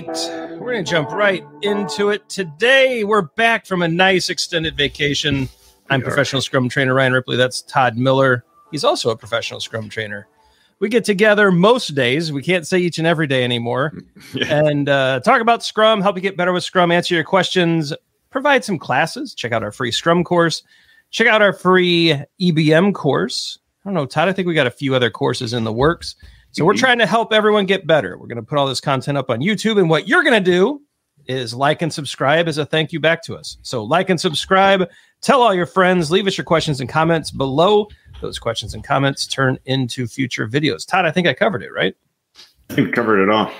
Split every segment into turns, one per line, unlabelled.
right. We're going to jump right into it. Today, we're back from a nice extended vacation. I'm professional scrum trainer Ryan Ripley. That's Todd Miller. He's also a professional scrum trainer. We get together most days. We can't say each and every day anymore.
Yeah.
And uh, talk about Scrum, help you get better with Scrum, answer your questions, provide some classes. Check out our free Scrum course. Check out our free EBM course. I don't know, Todd. I think we got a few other courses in the works. So we're
Mhm.
trying to help everyone get better. We're going to put all this content up on YouTube. And what you're going to do is like and subscribe as a thank you back to us. So like and subscribe. Tell all your friends. Leave us your questions and comments below. Those questions and comments turn into future videos. Todd, I think I covered it, right?
I think we covered it all.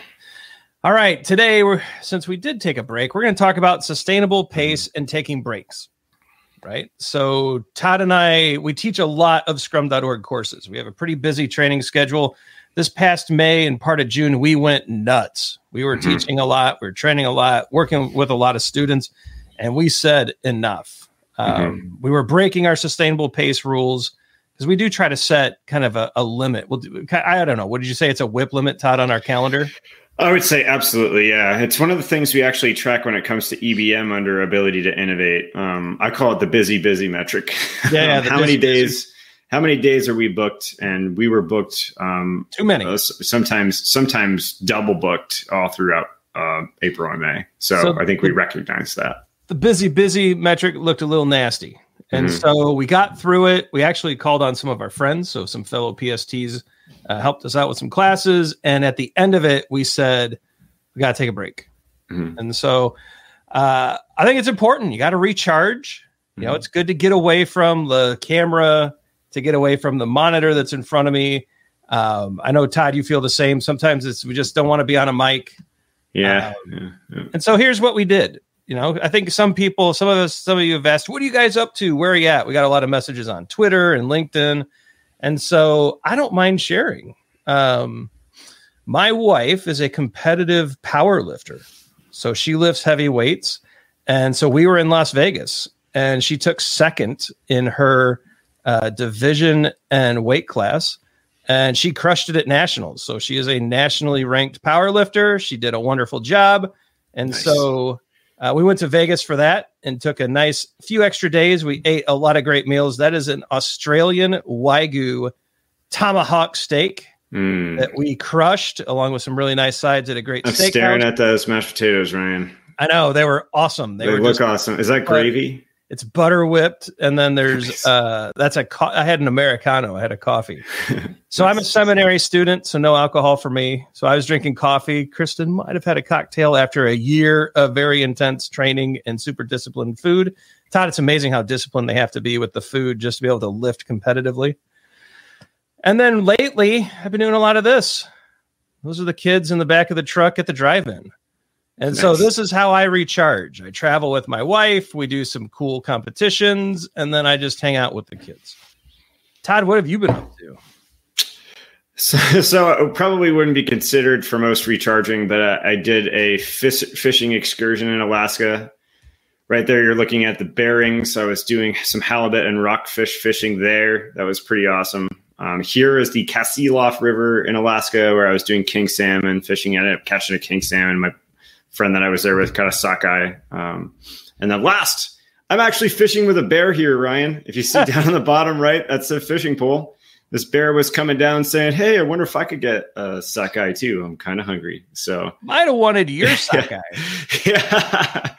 All right, today we're since we did take a break, we're going to talk about sustainable pace and taking breaks. Right? So Todd and I we teach a lot of scrum.org courses. We have a pretty busy training schedule. This past May and part of June we went nuts. We were
Mhm.
teaching a lot, we were training a lot, working with a lot of students, and we said enough. Um, we were breaking our sustainable pace rules because we do try to set kind of a, a limit. We'll I don't know. What did you say? It's a WIP limit, Todd, on our calendar.
I would say absolutely, yeah. It's one of the things we actually track when it comes to EBM under ability to innovate. Um, I call it the busy, busy metric.
Yeah, yeah,
Um,
the
how many
days? busy.
How many days are we booked? And we were booked um,
Too many.
uh, sometimes, sometimes double booked all throughout uh, April and May. So,
So
I think we
the-
recognize that.
the busy busy metric looked a little nasty and
Mhm.
so we got through it we actually called on some of our friends so some fellow psts uh, helped us out with some classes and at the end of it we said we got to take a break
Mhm.
and so uh, i think it's important you got to recharge you know
Mhm.
it's good to get away from the camera to get away from the monitor that's in front of me um, i know todd you feel the same sometimes it's we just don't want to be on a mic
Yeah.
Um,
yeah, yeah.
and so here's what we did. You know, I think some people, some of us, some of you have asked, what are you guys up to? Where are you at? We got a lot of messages on Twitter and LinkedIn. And so I don't mind sharing. Um, my wife is a competitive power lifter. So she lifts heavy weights. And so we were in Las Vegas and she took second in her uh, division and weight class and she crushed it at nationals. So she is a nationally ranked power lifter. She did a wonderful job. And
Nice.
so uh, we went to Vegas for that and took a nice few extra days. We ate a lot of great meals. That is an Australian Wagyu tomahawk steak
Mm.
that we crushed along with some really nice sides at a great
I'm staring at those mashed potatoes, Ryan.
I know they were awesome. They,
They,
were
look
just,
awesome. Is that gravy?
It's butter whipped, and then there's uh that's a co- I had an americano. I had a coffee. So I'm a seminary student, so no alcohol for me. So I was drinking coffee. Kristen might have had a cocktail after a year of very intense training and super disciplined food. Todd, it's amazing how disciplined they have to be with the food just to be able to lift competitively. And then lately, I've been doing a lot of this. Those are the kids in the back of the truck at the drive-in. And so this is how I recharge. I travel with my wife, we do some cool competitions, and then I just hang out with the kids. Todd, what have you been up to?
So, so it probably wouldn't be considered for most recharging, but uh, I did a fish, fishing excursion in Alaska. Right there, you're looking at the bearings. I was doing some halibut and rockfish fishing there. That was pretty awesome. Um, here is the Kasilof River in Alaska, where I was doing king salmon fishing. I ended up catching a king salmon. My friend that I was there with kind of sockeye. Um, and then last, I'm actually fishing with a bear here, Ryan. If you see down on the bottom right, that's a fishing pole this bear was coming down saying, "Hey, I wonder if I could get a sockeye too. I'm kind of hungry." So,
Might have wanted your sockeye.
yeah,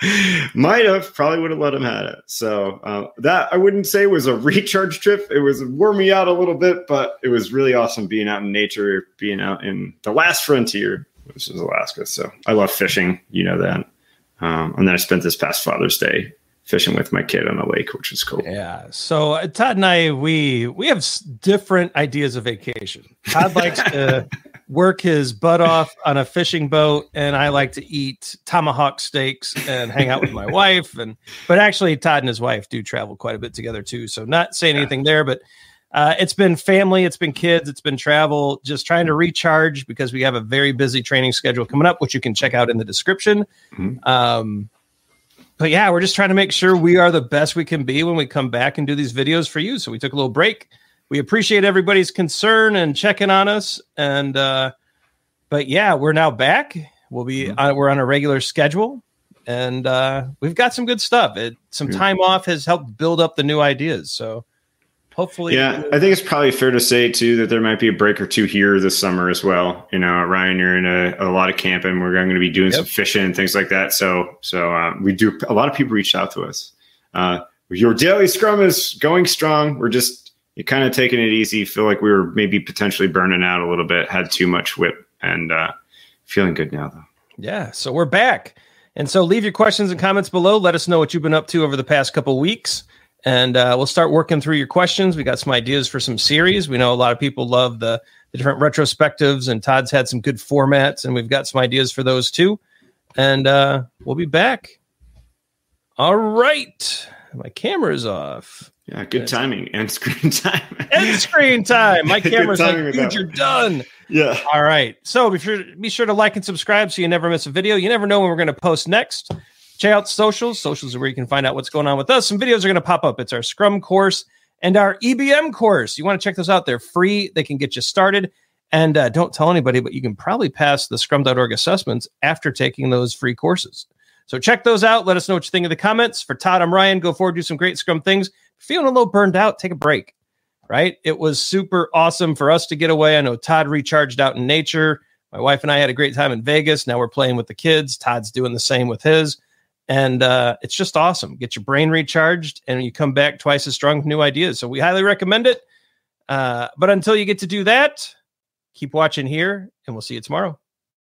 might have probably would have let him have it. So uh, that I wouldn't say was a recharge trip. It was wore me out a little bit, but it was really awesome being out in nature, being out in the last frontier, which is Alaska. So I love fishing. You know that. Um, and then I spent this past Father's Day fishing with my kid on a lake, which was cool.
Yeah. So uh, Todd and I, we we have s- different ideas of vacation. Todd likes to work his butt off on a fishing boat, and I like to eat tomahawk steaks and hang out with my wife. And but actually, Todd and his wife do travel quite a bit together too. So not saying anything there, but uh, it's been family, it's been kids, it's been travel. Just trying to recharge because we have a very busy training schedule coming up, which you can check out in the description.
Mhm.
Um, but yeah, we're just trying to make sure we are the best we can be when we come back and do these videos for you. So we took a little break. We appreciate everybody's concern and checking on us. And uh, but yeah, we're now back. We'll be mm-hmm. uh, we're on a regular schedule, and uh, we've got some good stuff. It, some time off has helped build up the new ideas. So hopefully,
yeah, I think it's probably fair to say too that there might be a break or two here this summer as well. You know, Ryan, you're in a, a lot of camping. We're going to be doing yep. some fishing and things like that. So, so uh, we do. A lot of people reached out to us. Uh, your daily scrum is going strong. We're just you kind of taking it easy. Feel like we were maybe potentially burning out a little bit. Had too much WIP and uh, feeling good now though.
Yeah, so we're back. And so leave your questions and comments below. Let us know what you've been up to over the past couple weeks. And uh, we'll start working through your questions. We got some ideas for some series. We know a lot of people love the, the different retrospectives, and Todd's had some good formats, and we've got some ideas for those too. And uh, we'll be back. All right. My camera's off.
Yeah, good timing and screen time.
and screen time. My camera's like, dude, you're done.
Yeah.
All right. So be sure, be sure to like and subscribe so you never miss a video. You never know when we're going to post next. Check out socials. Socials are where you can find out what's going on with us. Some videos are going to pop up. It's our Scrum course and our EBM course. You want to check those out. They're free. They can get you started. And uh, don't tell anybody, but you can probably pass the scrum.org assessments after taking those free courses. So check those out. Let us know what you think in the comments. For Todd, I'm Ryan. Go forward, do some great Scrum things. Feeling a little burned out, take a break. Right? It was super awesome for us to get away. I know Todd recharged out in nature. My wife and I had a great time in Vegas. Now we're playing with the kids. Todd's doing the same with his. And uh, it's just awesome. Get your brain recharged and you come back twice as strong with new ideas. So we highly recommend it. Uh, but until you get to do that, keep watching here and we'll see you tomorrow.